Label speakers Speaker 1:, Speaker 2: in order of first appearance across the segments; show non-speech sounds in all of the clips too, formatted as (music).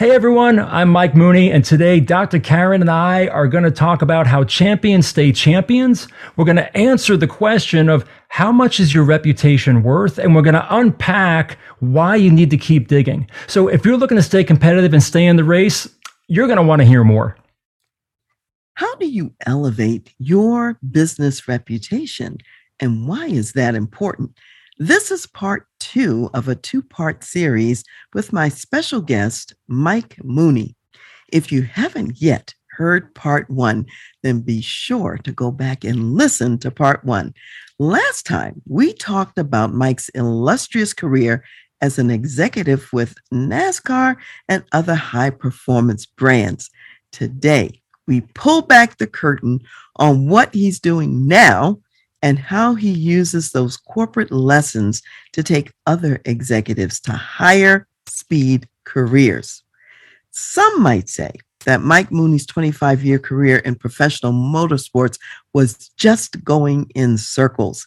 Speaker 1: Hey everyone, I'm Mike Mooney, and today Dr. Karen and I are going to talk about how champions stay champions. We're going to answer the question of how much is your reputation worth, and we're going to unpack why you need to keep digging. So, if you're looking to stay competitive and stay in the race, you're going to want to hear more.
Speaker 2: How do you elevate your business reputation, and why is that important? This is part two of a two part series with my special guest, Mike Mooney. If you haven't yet heard part one, then be sure to go back and listen to part one. Last time, we talked about Mike's illustrious career as an executive with NASCAR and other high performance brands. Today, we pull back the curtain on what he's doing now and how he uses those corporate lessons to take other executives to higher speed careers. Some might say that Mike Mooney's 25 year career in professional motorsports was just going in circles.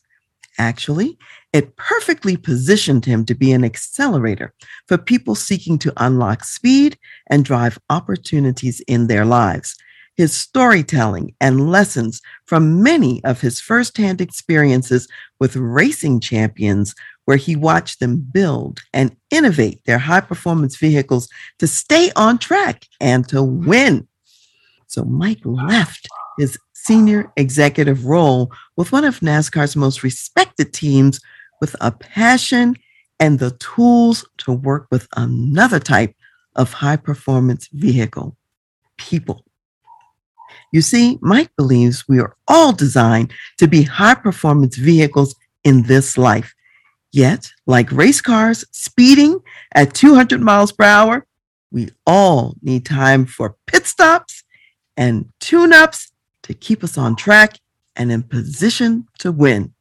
Speaker 2: Actually, it perfectly positioned him to be an accelerator for people seeking to unlock speed and drive opportunities in their lives his storytelling and lessons from many of his firsthand experiences with racing champions, where he watched them build and innovate their high performance vehicles to stay on track and to win. So Mike left his senior executive role with one of NASCAR's most respected teams with a passion and the tools to work with another type of high performance vehicle people. You see, Mike believes we are all designed to be high performance vehicles in this life. Yet, like race cars speeding at 200 miles per hour, we all need time for pit stops and tune ups to keep us on track and in position to win.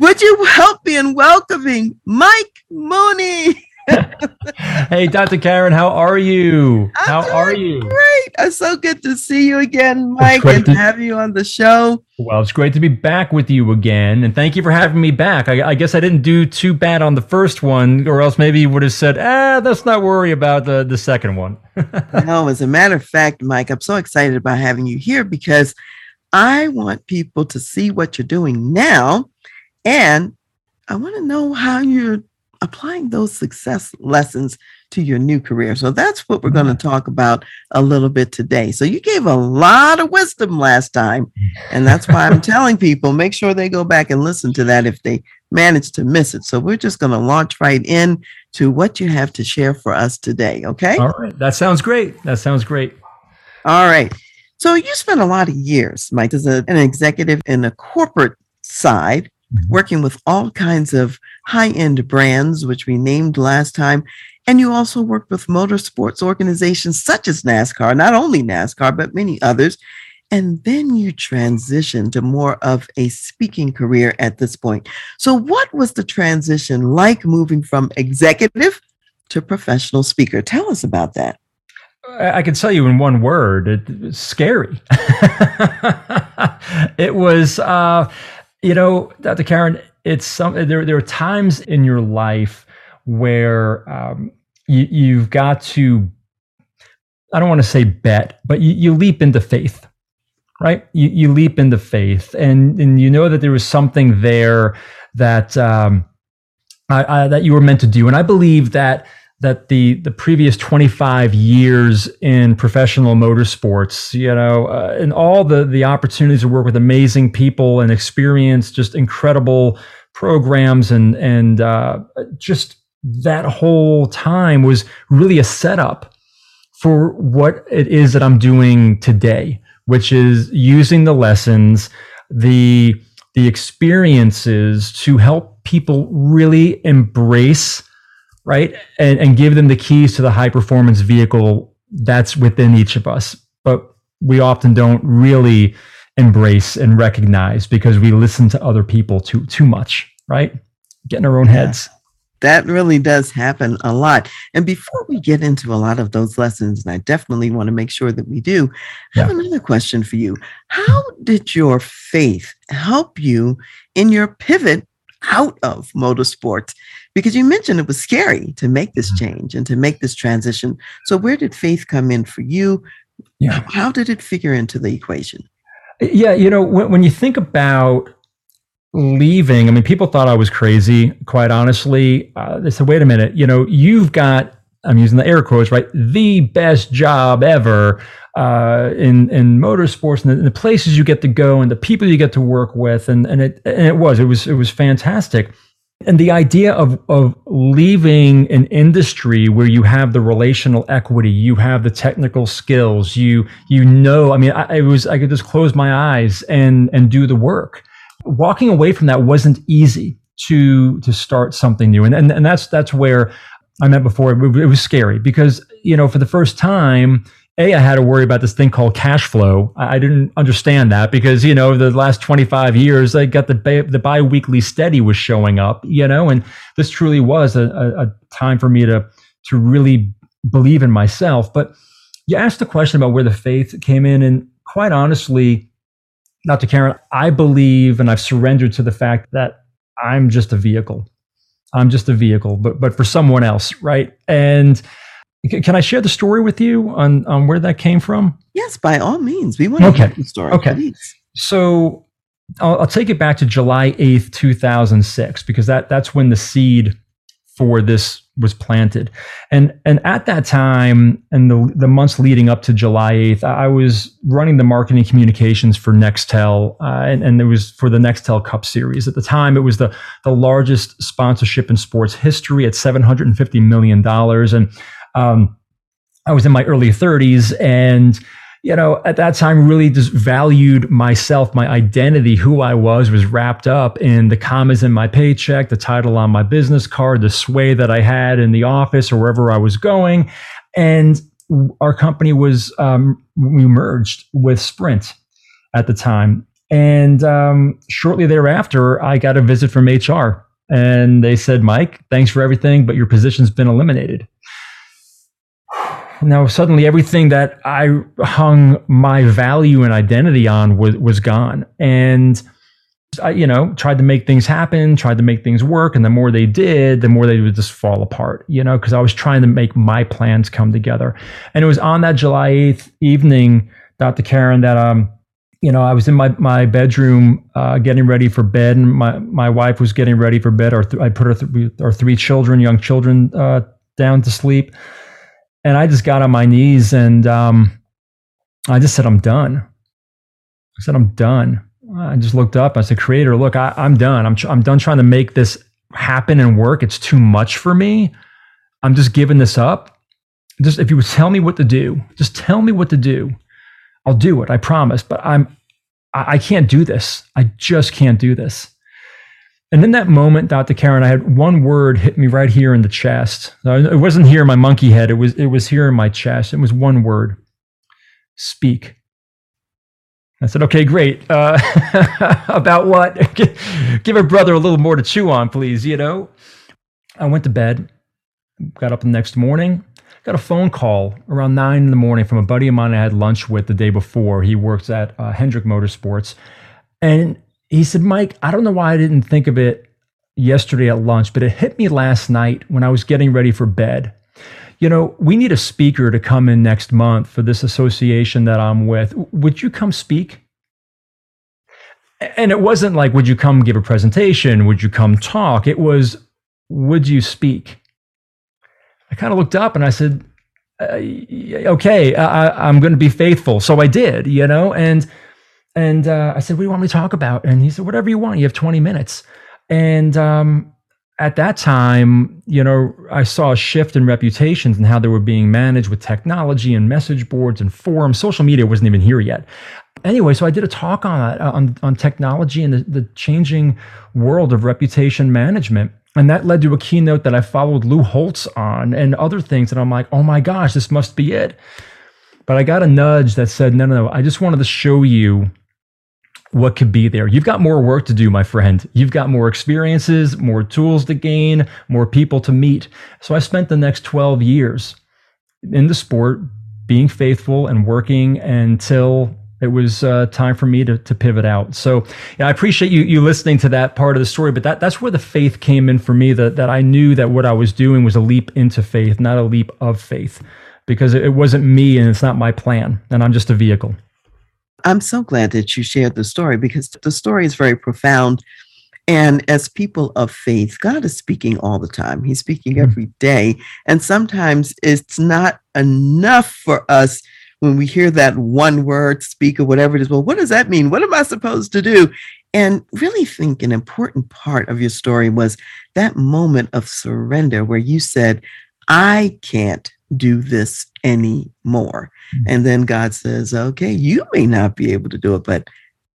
Speaker 2: Would you help me in welcoming Mike Mooney? (laughs) (laughs)
Speaker 1: hey, Dr. Karen, how are you?
Speaker 2: I'm
Speaker 1: how are you?
Speaker 2: Great. It's so good to see you again, Mike, and to, have you on the show.
Speaker 1: Well, it's great to be back with you again. And thank you for having me back. I, I guess I didn't do too bad on the first one, or else maybe you would have said, ah, let's not worry about the, the second one. (laughs)
Speaker 2: no, as a matter of fact, Mike, I'm so excited about having you here because I want people to see what you're doing now. And I want to know how you're applying those success lessons to your new career. So that's what we're going to talk about a little bit today. So you gave a lot of wisdom last time. And that's why I'm (laughs) telling people make sure they go back and listen to that if they manage to miss it. So we're just going to launch right in to what you have to share for us today. Okay.
Speaker 1: All right. That sounds great. That sounds great.
Speaker 2: All right. So you spent a lot of years, Mike, as a, an executive in the corporate side. Working with all kinds of high end brands, which we named last time. And you also worked with motorsports organizations such as NASCAR, not only NASCAR, but many others. And then you transitioned to more of a speaking career at this point. So, what was the transition like moving from executive to professional speaker? Tell us about that.
Speaker 1: I can tell you in one word, it, scary. (laughs) it was, uh, you know, Dr. Karen, it's some there. There are times in your life where um, you, you've got to. I don't want to say bet, but you, you leap into faith, right? You, you leap into faith, and and you know that there was something there that um, I, I, that you were meant to do, and I believe that that the the previous 25 years in professional motorsports, you know, uh, and all the the opportunities to work with amazing people and experience just incredible programs and and uh, just that whole time was really a setup for what it is that I'm doing today, which is using the lessons, the the experiences to help people really embrace right? And, and give them the keys to the high performance vehicle that's within each of us. But we often don't really embrace and recognize because we listen to other people too too much, right? Get in our own heads.
Speaker 2: That really does happen a lot. And before we get into a lot of those lessons, and I definitely want to make sure that we do, I have yeah. another question for you. How did your faith help you in your pivot out of motorsports? Because you mentioned it was scary to make this mm-hmm. change and to make this transition. So, where did faith come in for you? Yeah. How did it figure into the equation?
Speaker 1: Yeah, you know, when, when you think about leaving, I mean, people thought I was crazy, quite honestly. Uh, they said, wait a minute, you know, you've got, I'm using the air quotes, right? The best job ever uh, in in motorsports and the, and the, places you get to go and the people you get to work with. And, and, it, and it was, it was, it was fantastic. And the idea of, of leaving an industry where you have the relational equity, you have the technical skills, you you know, I mean, I, was I could just close my eyes and and do the work. Walking away from that wasn't easy to to start something new, and and, and that's that's where I met before. It was scary because you know for the first time a, I had to worry about this thing called cash flow. I didn't understand that because, you know, the last 25 years, I got the, bi- the bi-weekly steady was showing up, you know, and this truly was a, a, a time for me to, to really believe in myself. But you asked the question about where the faith came in. And quite honestly, Dr. Karen, I believe and I've surrendered to the fact that I'm just a vehicle. I'm just a vehicle, but, but for someone else. Right. And, can I share the story with you on, on where that came from?
Speaker 2: Yes, by all means. We want to okay. hear the story. Okay. Please.
Speaker 1: So I'll, I'll, take it back to July 8th, 2006, because that, that's when the seed for this was planted. And, and at that time, and the, the months leading up to July 8th, I was running the marketing communications for Nextel, uh, and, and it was for the Nextel Cup Series. At the time, it was the, the largest sponsorship in sports history at $750 million. And um, I was in my early 30s and you know, at that time, really just valued myself, my identity, who I was, was wrapped up in the commas in my paycheck, the title on my business card, the sway that I had in the office or wherever I was going. And our company was, um, we merged with Sprint at the time. And um, shortly thereafter, I got a visit from HR. And they said, Mike, thanks for everything, but your position's been eliminated now suddenly everything that I hung my value and identity on was was gone. And I, you know, tried to make things happen, tried to make things work, and the more they did, the more they would just fall apart. You know, because I was trying to make my plans come together. And it was on that July eighth evening, Dr. Karen, that um, you know, I was in my my bedroom uh, getting ready for bed, and my my wife was getting ready for bed. Or th- I put our, th- our three children, young children, uh, down to sleep and I just got on my knees and um, I just said, I'm done. I said, I'm done. I just looked up. I said, Creator, look, I, am done. I'm, I'm done trying to make this happen and work. It's too much for me. I'm just giving this up. Just if you would tell me what to do, just tell me what to do. I'll do it. I promise. But I'm, I, I can't do this. I just can't do this. And in that moment, Dr. Karen, I had one word hit me right here in the chest. It wasn't here in my monkey head. It was, it was here in my chest. It was one word speak. I said, okay, great. Uh, (laughs) about what? (laughs) Give a brother a little more to chew on, please. You know, I went to bed, got up the next morning, got a phone call around nine in the morning from a buddy of mine I had lunch with the day before. He works at uh, Hendrick Motorsports. And he said, Mike, I don't know why I didn't think of it yesterday at lunch, but it hit me last night when I was getting ready for bed. You know, we need a speaker to come in next month for this association that I'm with. Would you come speak? And it wasn't like, would you come give a presentation? Would you come talk? It was, would you speak? I kind of looked up and I said, uh, okay, I, I'm going to be faithful. So I did, you know, and and uh, I said, What do you want me to talk about? And he said, Whatever you want. You have 20 minutes. And um, at that time, you know, I saw a shift in reputations and how they were being managed with technology and message boards and forums. Social media wasn't even here yet. Anyway, so I did a talk on that, on, on technology and the, the changing world of reputation management. And that led to a keynote that I followed Lou Holtz on and other things. And I'm like, oh my gosh, this must be it. But I got a nudge that said, no, no, no, I just wanted to show you what could be there. You've got more work to do, my friend. You've got more experiences, more tools to gain, more people to meet. So I spent the next 12 years in the sport being faithful and working until it was uh, time for me to, to pivot out. So yeah, I appreciate you you listening to that part of the story, but that that's where the faith came in for me that that I knew that what I was doing was a leap into faith, not a leap of faith, because it wasn't me and it's not my plan, and I'm just a vehicle.
Speaker 2: I'm so glad that you shared the story because the story is very profound. And as people of faith, God is speaking all the time. He's speaking mm-hmm. every day. And sometimes it's not enough for us when we hear that one word speak or whatever it is. Well, what does that mean? What am I supposed to do? And really think an important part of your story was that moment of surrender where you said, I can't do this anymore. Mm-hmm. And then God says, okay, you may not be able to do it, but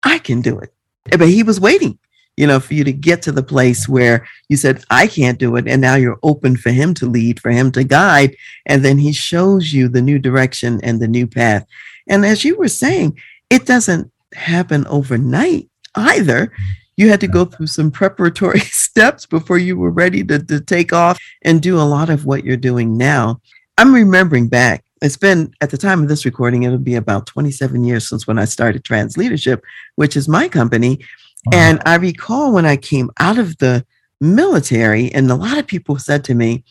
Speaker 2: I can do it. But he was waiting, you know, for you to get to the place where you said, I can't do it. And now you're open for him to lead, for him to guide. And then he shows you the new direction and the new path. And as you were saying, it doesn't happen overnight either. You had to go through some preparatory (laughs) steps before you were ready to, to take off and do a lot of what you're doing now. I'm remembering back. It's been at the time of this recording, it'll be about 27 years since when I started Trans Leadership, which is my company. Wow. And I recall when I came out of the military, and a lot of people said to me,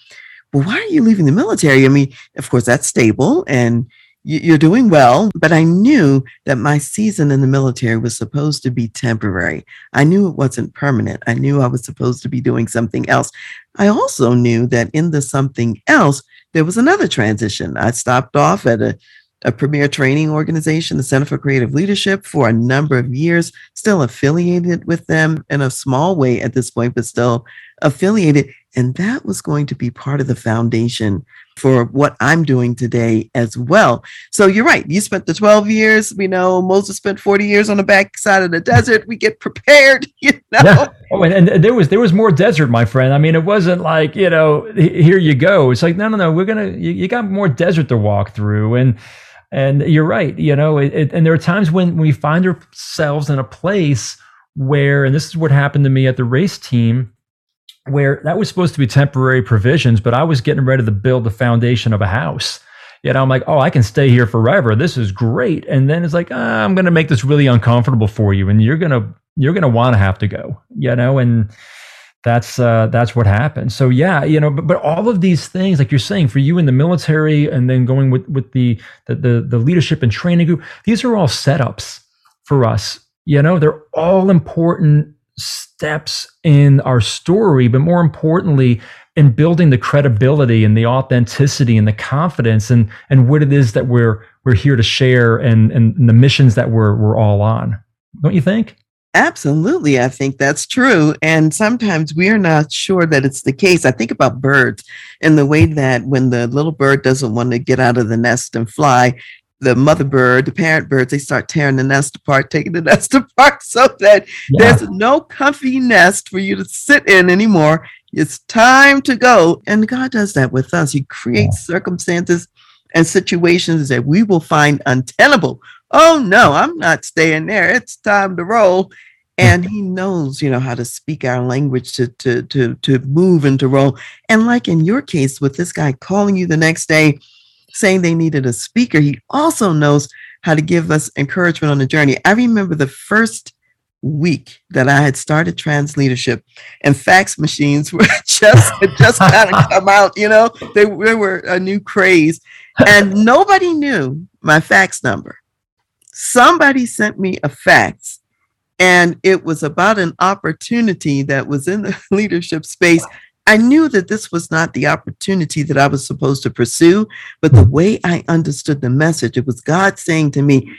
Speaker 2: Well, why are you leaving the military? I mean, of course, that's stable and you're doing well, but I knew that my season in the military was supposed to be temporary. I knew it wasn't permanent. I knew I was supposed to be doing something else. I also knew that in the something else, there was another transition. I stopped off at a, a premier training organization, the Center for Creative Leadership, for a number of years, still affiliated with them in a small way at this point, but still affiliated. And that was going to be part of the foundation for what I'm doing today as well. So you're right. You spent the 12 years. We know Moses spent 40 years on the backside of the desert. We get prepared, (laughs) you know. Yeah.
Speaker 1: Oh, and, and, there was there was more desert, my friend. I mean, it wasn't like, you know, here you go. It's like, no, no, no, we're gonna you, you got more desert to walk through. And and you're right, you know, it, it, and there are times when we find ourselves in a place where, and this is what happened to me at the race team where that was supposed to be temporary provisions, but I was getting ready to build the foundation of a house. You know, I'm like, oh, I can stay here forever. This is great. And then it's like, ah, I'm going to make this really uncomfortable for you, and you're gonna you're gonna want to have to go. You know, and that's uh, that's what happened. So yeah, you know, but, but all of these things, like you're saying, for you in the military, and then going with with the the the, the leadership and training group, these are all setups for us. You know, they're all important steps in our story, but more importantly, in building the credibility and the authenticity and the confidence and and what it is that we're we're here to share and and the missions that we're we're all on. Don't you think?
Speaker 2: Absolutely. I think that's true. And sometimes we are not sure that it's the case. I think about birds and the way that when the little bird doesn't want to get out of the nest and fly, the mother bird, the parent birds, they start tearing the nest apart, taking the (laughs) nest apart so that yeah. there's no comfy nest for you to sit in anymore. It's time to go. And God does that with us. He creates yeah. circumstances and situations that we will find untenable. Oh no, I'm not staying there. It's time to roll. And (laughs) he knows, you know, how to speak our language to to to to move and to roll. And like in your case with this guy calling you the next day, saying they needed a speaker, he also knows how to give us encouragement on the journey. I remember the first week that I had started trans leadership and fax machines (laughs) were just just kind of (laughs) come out, you know, they, they were a new craze and nobody knew my fax number. Somebody sent me a fax and it was about an opportunity that was in the (laughs) leadership space I knew that this was not the opportunity that I was supposed to pursue, but the way I understood the message, it was God saying to me,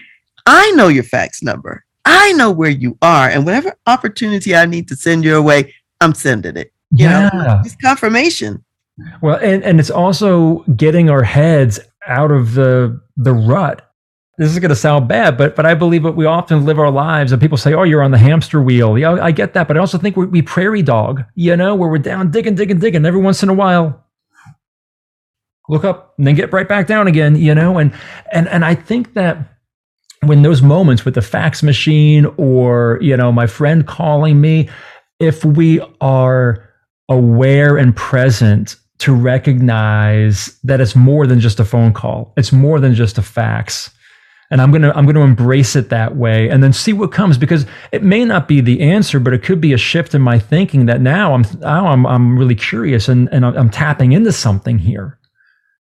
Speaker 2: I know your fax number. I know where you are. And whatever opportunity I need to send your way, I'm sending it. You yeah. know, it's confirmation.
Speaker 1: Well, and, and it's also getting our heads out of the the rut. This is going to sound bad, but but I believe that we often live our lives, and people say, "Oh, you're on the hamster wheel." Yeah, I get that, but I also think we, we prairie dog. You know, where we're down digging, digging, digging. Every once in a while, look up and then get right back down again. You know, and and and I think that when those moments with the fax machine or you know my friend calling me, if we are aware and present to recognize that it's more than just a phone call. It's more than just a fax. And I'm gonna I'm gonna embrace it that way, and then see what comes because it may not be the answer, but it could be a shift in my thinking that now I'm now I'm I'm really curious and and I'm tapping into something here,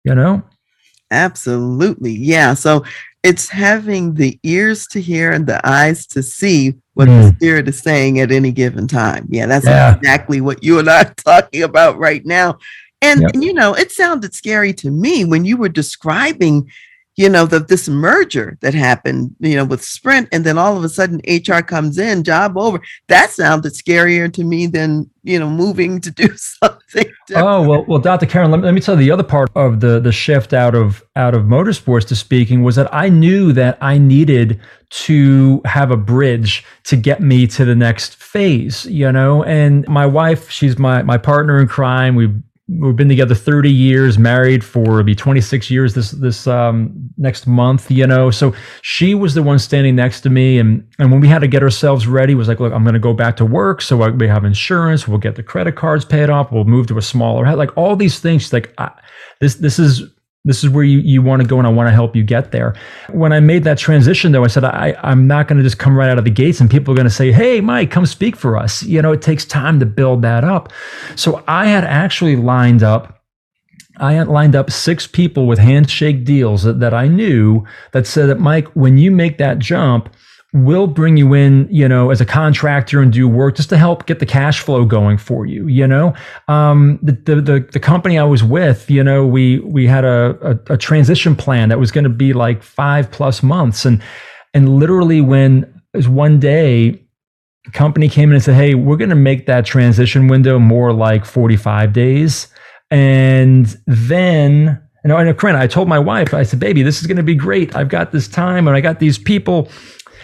Speaker 1: you know.
Speaker 2: Absolutely, yeah. So it's having the ears to hear and the eyes to see what mm. the spirit is saying at any given time. Yeah, that's yeah. exactly what you and I are (laughs) talking about right now. And, yep. and, you know, it sounded scary to me when you were describing you know, the, this merger that happened, you know, with Sprint, and then all of a sudden HR comes in, job over. That sounded scarier to me than you know moving to do (laughs) something.
Speaker 1: Different. Oh well, well, Dr. Karen, let me, let me tell you the other part of the the shift out of out of motorsports to speaking was that I knew that I needed to have a bridge to get me to the next phase, you know. And my wife, she's my my partner in crime. We we've been together 30 years married for be 26 years this this um, next month you know? So she was the one standing next to me and and when we had to get ourselves ready was like look i'm going to go back to work so we have insurance we'll get the credit cards paid off we'll move to a smaller like all these things she's like this this is this is where you, you want to go and I want to help you get there. When I made that transition though, I said, I, I'm not going to just come right out of the gates and people are going to say, Hey, Mike, come speak for us. You know, it takes time to build that up. So I had actually lined up I had lined up six people with handshake deals that, that I knew that said that Mike, when you make that jump, we'll bring you in, you know, as a contractor and do work just to help get the cash flow going for you. You know, um, the, the, the the company I was with, you know, we we had a a, a transition plan that was going to be like five plus months, and and literally when it was one day, company came in and said, "Hey, we're going to make that transition window more like forty five days," and then. You know, and I told my wife, I said, "Baby, this is going to be great. I've got this time, and I got these people."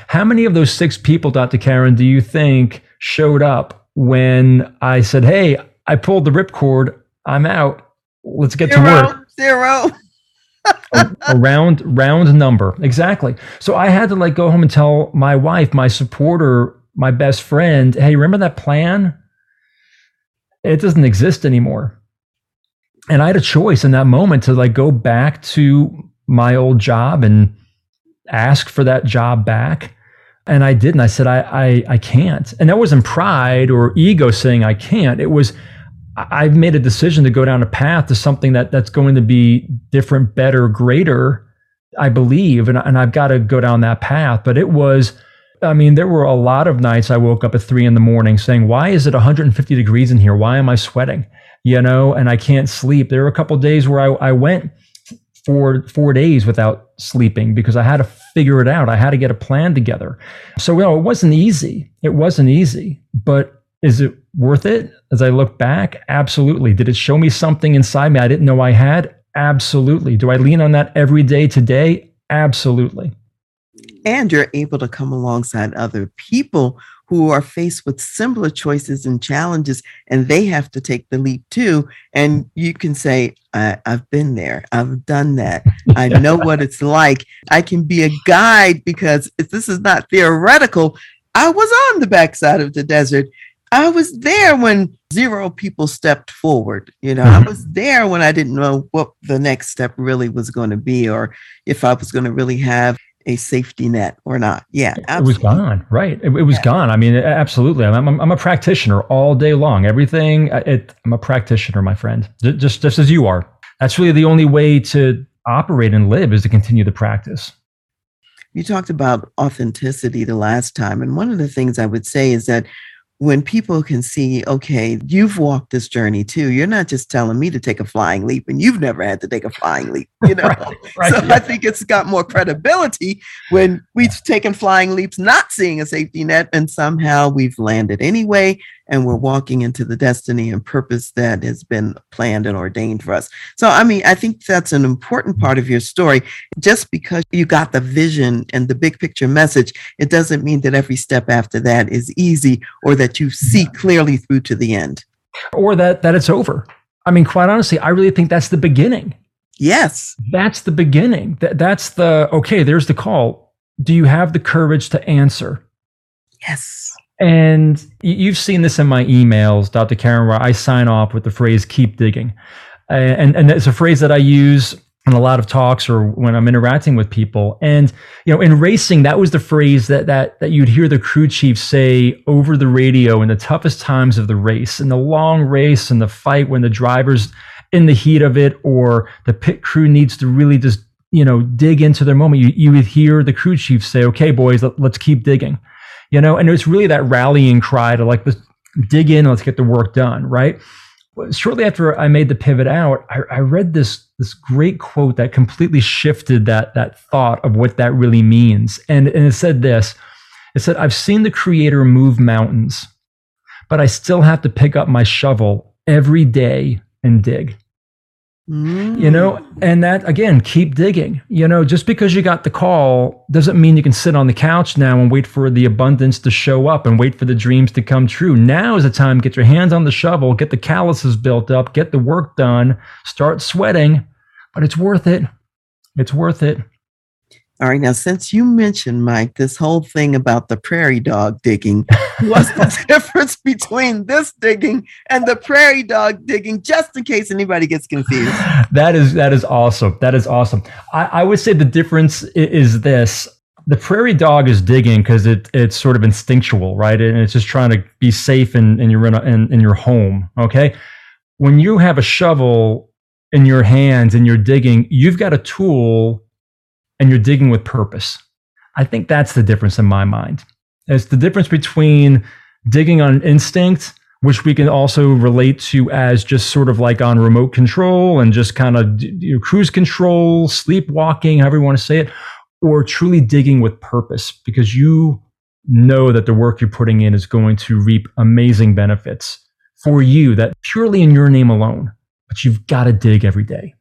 Speaker 1: How many of those six people, Dr. Karen, do you think showed up when I said, Hey, I pulled the ripcord, I'm out. Let's get
Speaker 2: zero,
Speaker 1: to work.
Speaker 2: Zero. (laughs)
Speaker 1: a, a round round number. Exactly. So I had to like go home and tell my wife, my supporter, my best friend, hey, remember that plan? It doesn't exist anymore. And I had a choice in that moment to like go back to my old job and ask for that job back. And I didn't. I said, I, I, I can't. And that wasn't pride or ego saying I can't. It was, I've made a decision to go down a path to something that that's going to be different, better, greater, I believe. And, and I've got to go down that path. But it was, I mean, there were a lot of nights I woke up at three in the morning saying, why is it 150 degrees in here? Why am I sweating? You know, and I can't sleep. There were a couple days where I, I went four four days without sleeping because I had to figure it out. I had to get a plan together. So you it wasn't easy. It wasn't easy, but is it worth it? As I look back, absolutely. Did it show me something inside me I didn't know I had? Absolutely. Do I lean on that every day today? Absolutely.
Speaker 2: And you're able to come alongside other people who are faced with similar choices and challenges, and they have to take the leap too. And you can say, I, have been there, I've done that, I know what it's like. I can be a guide because this is not theoretical. I was on the backside of the desert. I was there when zero people stepped forward. You know, mm-hmm. I was there when I didn't know what the next step really was going to be or if I was going to really have a safety net or not. Yeah,
Speaker 1: absolutely. it was gone. Right, it, it was yeah. gone. I mean, absolutely. I'm, I'm, I'm, a practitioner all day long. Everything. Uh, it, I'm a practitioner, my friend. Just just as you are. That's really the only way to operate and live is to continue to practice.
Speaker 2: You talked about authenticity the last time, and one of the things I would say is that when people can see, okay, you've walked this journey too. You're not just telling me to take a flying leap, and you've never had to take a flying leap. (laughs) You know, right, (laughs) right, so yeah. I think it's got more credibility when we've taken flying leaps, not seeing a safety net, and somehow we've landed anyway. And we're walking into the destiny and purpose that has been planned and ordained for us. So, I mean, I think that's an important part of your story. Just because you got the vision and the big picture message, it doesn't mean that every step after that is easy or that you see clearly through to the end.
Speaker 1: Or that that it's over. I mean, quite honestly, I really think that's the beginning.
Speaker 2: Yes.
Speaker 1: That's the beginning. That that's the okay, there's the call. Do you have the courage to answer?
Speaker 2: Yes.
Speaker 1: And you've seen this in my emails, Dr. Karen, where I sign off with the phrase keep digging. And, and it's a phrase that I use in a lot of talks or when I'm interacting with people. And, you know, in racing, that was the phrase that, that, that you'd hear the crew chief say over the radio in the toughest times of the race, in the long race and the fight when the driver's in the heat of it or the pit crew needs to really just, you know, dig into their moment. You, you would hear the crew chief say, okay, boys, let, let's keep digging you know, and it's really that rallying cry to like, let's dig in, let's get the work done, right? Shortly after I made the pivot out, I, I read this this great quote that completely shifted that that thought of what that really means, and and it said this: it said, "I've seen the Creator move mountains, but I still have to pick up my shovel every day and dig." Mm. You know, and that again, keep digging. You know, just because you got the call doesn't mean you can sit on the couch now and wait for the abundance to show up and wait for the dreams to come true. Now is the time get your hands on the shovel, get the calluses built up, get the work done, start sweating, but it's worth it. It's worth it.
Speaker 2: All right. Now, since you mentioned, Mike, this whole thing about the prairie dog digging, what's the (laughs) difference between this digging and the prairie dog digging, just in case anybody gets confused?
Speaker 1: That is that is awesome. That is awesome. I, I would say the difference is this. The prairie dog is digging because it, it's sort of instinctual, right? And it's just trying to be safe in, in your in, in your home. Okay. When you have a shovel in your hands and you're digging, you've got a tool and you're digging with purpose. I think that's the difference in my mind. It's the difference between digging on instinct, which we can also relate to as just sort of like on remote control and just kind of you know, cruise control, sleepwalking, however you want to say it, or truly digging with purpose because you know that the work you're putting in is going to reap amazing benefits for you that purely in your name alone, but you've got to dig every day.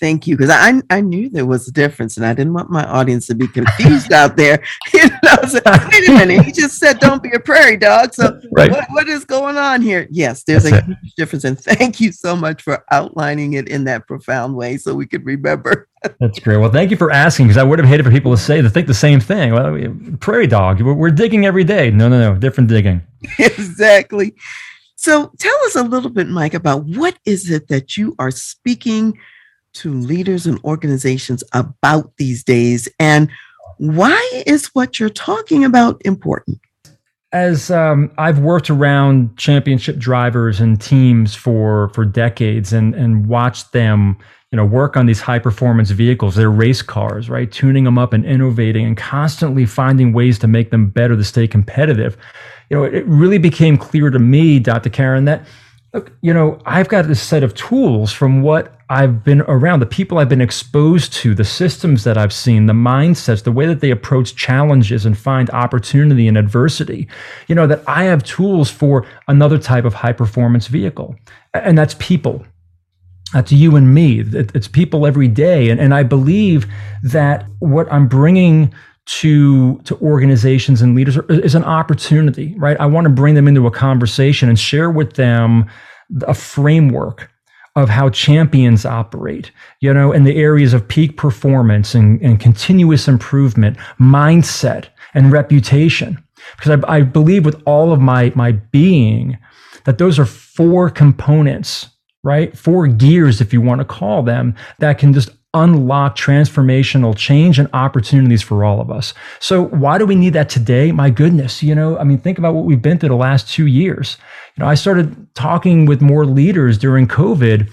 Speaker 2: Thank you, because I I knew there was a difference, and I didn't want my audience to be confused out there. (laughs) You know, so, wait a minute, he just said don't be a prairie dog. So right. what, what is going on here? Yes, there's That's a it. huge difference, and thank you so much for outlining it in that profound way, so we could remember. (laughs)
Speaker 1: That's great. Well, thank you for asking, because I would have hated for people to say to think the same thing. Well, prairie dog, we're, we're digging every day. No, no, no, different digging. (laughs)
Speaker 2: exactly. So tell us a little bit, Mike, about what is it that you are speaking to leaders and organizations about these days? And why is what you're talking about important?
Speaker 1: As um, I've worked around championship drivers and teams for for decades, and and watched them, you know, work on these high performance vehicles, their race cars, right, tuning them up and innovating, and constantly finding ways to make them better to stay competitive. You know, it really became clear to me, Dr. Karen, that look, you know, I've got this set of tools from what I've been around, the people I've been exposed to, the systems that I've seen, the mindsets, the way that they approach challenges and find opportunity and adversity. You know, that I have tools for another type of high performance vehicle, and that's people. That's you and me. It's people every day. And, and I believe that what I'm bringing to to organizations and leaders is an opportunity right i want to bring them into a conversation and share with them a framework of how champions operate, you know, in the areas of peak performance and, and continuous improvement, mindset and reputation. Because I, I believe with all of my, my being that those are four components, right? Four gears, if you want to call them, that can just unlock transformational change and opportunities for all of us. So why do we need that today? My goodness, you know, I mean, think about what we've been through the last two years. You know, I started talking with more leaders during COVID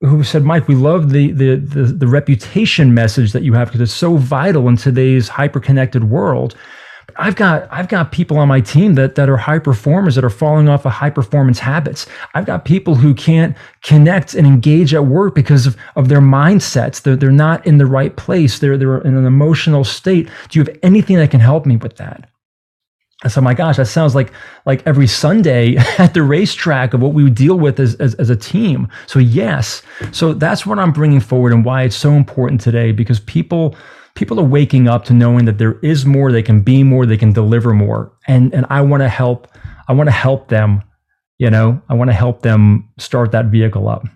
Speaker 1: who said, Mike, we love the, the, the, the reputation message that you have because it's so vital in today's hyper-connected world. I've got I've got people on my team that that are high performers that are falling off of high performance habits. I've got people who can't connect and engage at work because of, of their mindsets. They're they're not in the right place. They're they're in an emotional state. Do you have anything that can help me with that? I said, my gosh, that sounds like like every Sunday (laughs) at the racetrack of what we would deal with as, as, as, a team. So yes, so that's what I'm bringing forward and why it's so important today because people people are waking up to knowing that there is more, they can be more, they can deliver more, and and I want to help. I want to help them. You know, I want to help them start that vehicle up.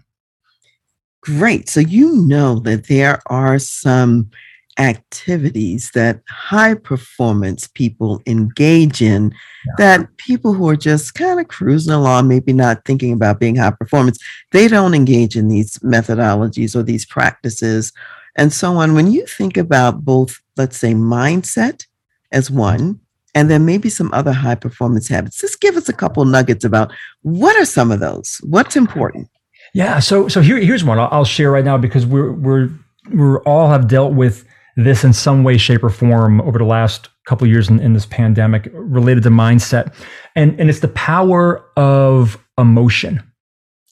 Speaker 2: Great. So you know that there are some activities that high performance people engage in yeah. that people who are just kind of cruising along, maybe not thinking about being high performance, they don't engage in these methodologies or these practices and so on. When you think about both, let's say, mindset as one, and then maybe some other high performance habits, just give us a couple nuggets about what are some of those? What's important?
Speaker 1: Yeah. So, so here, here's one I'll, I'll share right now because we're, we're, we're all have dealt with this in some way, shape, or form over the last couple years in, in, this pandemic related to mindset. And, and it's the power of emotion.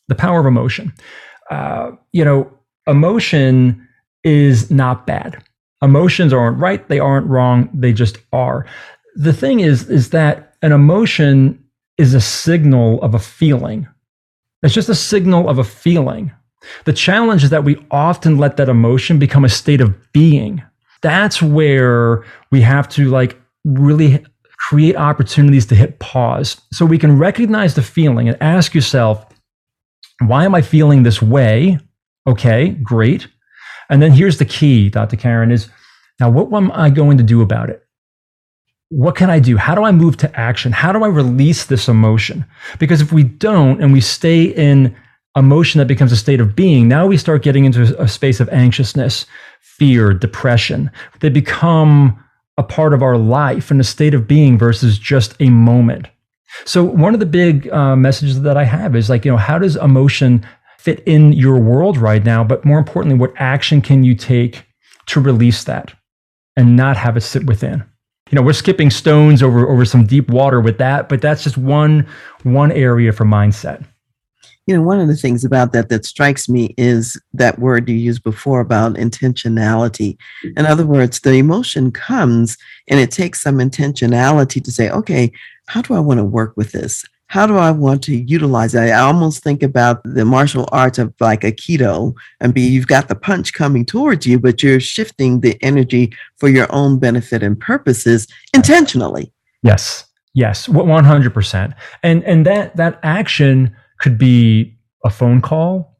Speaker 1: The power of emotion. Uh, you know, emotion is not bad. Emotions aren't right, they aren't wrong, they just are. The thing is, is that an emotion is a signal of a feeling. It's just a signal of a feeling. The challenge is that we often let that emotion become a state of being that's where we have to like really create opportunities to hit pause so we can recognize the feeling and ask yourself, why am I feeling this way? Okay, great. And then here's the key, Dr. Karen, is now what am I going to do about it? What can I do? How do I move to action? How do I release this emotion? Because if we don't and we stay in emotion that becomes a state of being, now we start getting into a space of anxiousness, fear, depression. They become a part of our life and a state of being versus just a moment. So, one of the big uh, messages that I have is like, you know, how does emotion fit in your world right now? But more importantly, what action can you take to release that and not have it sit within? You know, we're skipping stones over over some deep water with that, but that's just one one area for mindset.
Speaker 2: You know, one of the things about that that strikes me is that word you used before about intentionality. In other words, the emotion comes and it takes some intentionality to say, okay, how do I want to work with this? How do I want to utilize it? I almost think about the martial arts of like Aikido and be you've got the punch coming towards you, but you're shifting the energy for your own benefit and purposes intentionally.
Speaker 1: Yes. Yes. 100%. And and that that action could be a phone call.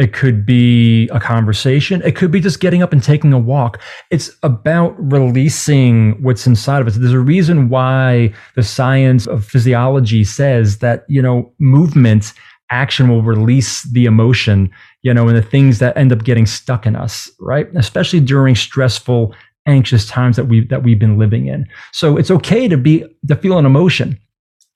Speaker 1: It could be a conversation. It could be just getting up and taking a walk. It's about releasing what's inside of us. There's a reason why the science of physiology says that, you know, movement, action will release the emotion, you know, and the things that end up getting stuck in us, right? Especially during stressful, anxious times that we that we've been living in. So it's okay to be to feel an emotion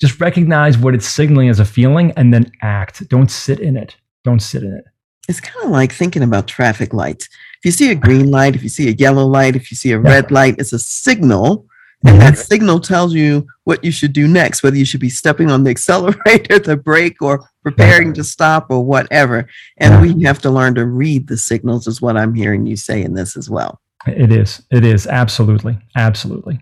Speaker 1: just recognize what it's signaling as a feeling and then act. Don't sit in it. Don't sit in it.
Speaker 2: It's kind of like thinking about traffic lights. If you see a green light, if you see a yellow light, if you see a red light, it's a signal. And that signal tells you what you should do next, whether you should be stepping on the (laughs) accelerator, the brake, or preparing to stop or whatever. And we have to learn to read the signals, is what I'm hearing you say in this as well.
Speaker 1: It is. It is. Absolutely. Absolutely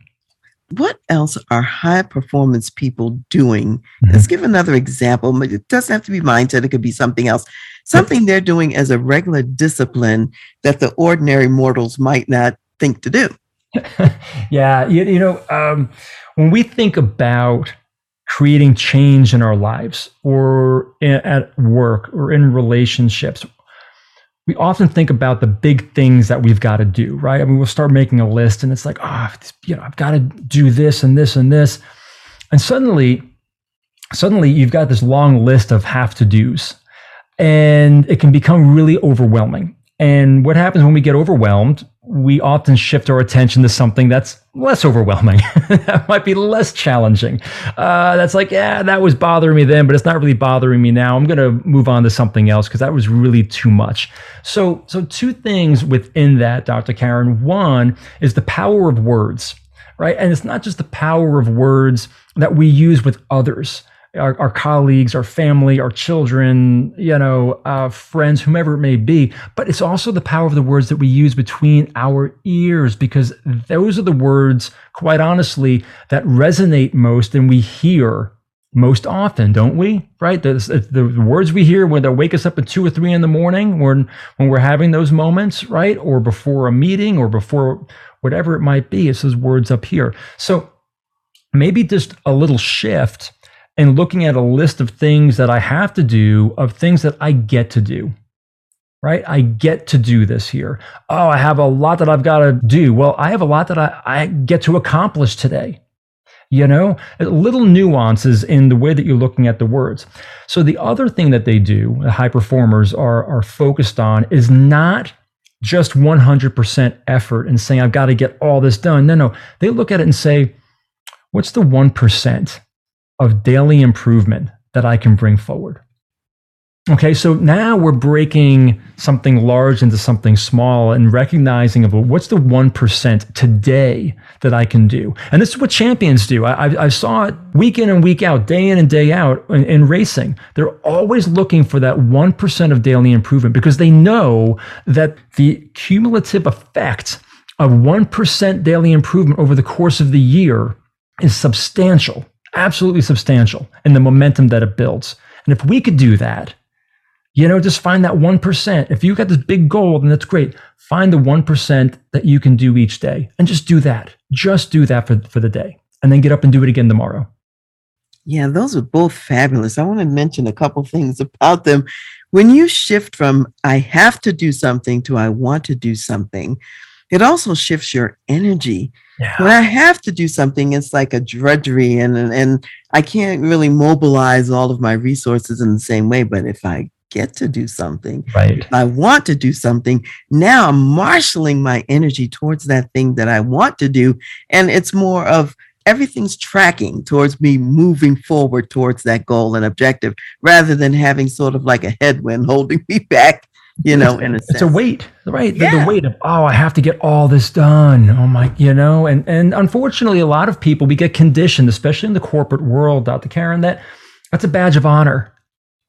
Speaker 2: what else are high performance people doing? Mm-hmm. Let's give another example. It doesn't have to be mindset, it could be something else. Something they're doing as a regular discipline that the ordinary mortals might not think to do. (laughs)
Speaker 1: yeah, you, you know, um, when we think about creating change in our lives or in, at work or in relationships, we often think about the big things that we've got to do, right? I mean, we'll start making a list and it's like, oh, you know, I've got to do this and this and this. And suddenly, suddenly you've got this long list of have to do's and it can become really overwhelming. And what happens when we get overwhelmed we often shift our attention to something that's less overwhelming. (laughs) that might be less challenging. Uh, that's like, yeah, that was bothering me then, but it's not really bothering me now. I'm going to move on to something else because that was really too much. So, so two things within that, Dr. Karen. One is the power of words, right? And it's not just the power of words that we use with others. Our, our colleagues, our family, our children, you know, uh, friends, whomever it may be. But it's also the power of the words that we use between our ears, because those are the words, quite honestly, that resonate most and we hear most often, don't we? Right? The, the, words we hear when they wake us up at two or three in the morning, when when we're having those moments, right? Or before a meeting, or before whatever it might be. It's those words up here. So maybe just a little shift and looking at a list of things that I have to do, of things that I get to do. Right? I get to do this here. Oh, I have a lot that I've got to do. Well, I have a lot that I, I get to accomplish today. You know, little nuances in the way that you're looking at the words. So the other thing that they do, the high performers are, are focused on is not just 100% effort and saying, I've got to get all this done. No, no. They look at it and say, what's the 1% of daily improvement that I can bring forward? Okay, so now we're breaking something large into something small and recognizing of what's the 1% today that I can do. And this is what champions do. I, I, saw it week in and week out, day in and day out in, in racing. They're always looking for that 1% of daily improvement because they know that the cumulative effect of 1% daily improvement over the course of the year is substantial, absolutely substantial in the momentum that it builds. And if we could do that, you know, just find that 1%. If you got this big goal, then that's great. Find the 1% that you can do each day and just do that. Just do that for, for the day and then get up and do it again tomorrow.
Speaker 2: Yeah, those are both fabulous. I want to mention a couple things about them. When you shift from I have to do something to I want to do something, it also shifts your energy. Yeah. When I have to do something, it's like a drudgery and, and I can't really mobilize all of my resources in the same way. But if I get to do something,
Speaker 1: right.
Speaker 2: I want to do something, now I'm marshaling my energy towards that thing that I want to do. And it's more of everything's tracking towards me moving forward towards that goal and objective rather than having sort of like a headwind (laughs) holding me back you know, in a sense.
Speaker 1: it's a weight, right? Yeah. The, the, weight of oh, I have to get all this done. Oh my, you know, and and unfortunately, a lot of people we get conditioned, especially in the corporate world, Dr. Karen, that that's a badge of honor.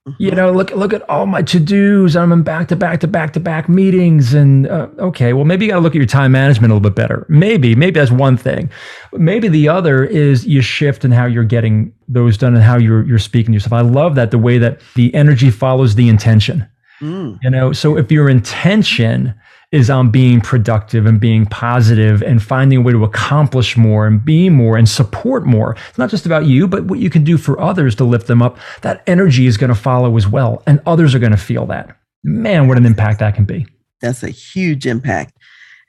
Speaker 1: Mm-hmm. You know, look look at all my to dos. I'm in back to back to back to back meetings, and uh, okay, well, maybe you got to look at your time management a little bit better. Maybe, maybe that's one thing. Maybe the other is you shift in how you're getting those done and how you're you're speaking to yourself. I love that the way that the energy follows the intention Mm. You know, so if your intention is on being productive and being positive and finding a way to accomplish more and be more and support more, it's not just about you, but what you can do for others to lift them up, that energy is going to follow as well. And others are going to feel that. Man, what an impact that can be.
Speaker 2: That's a huge impact.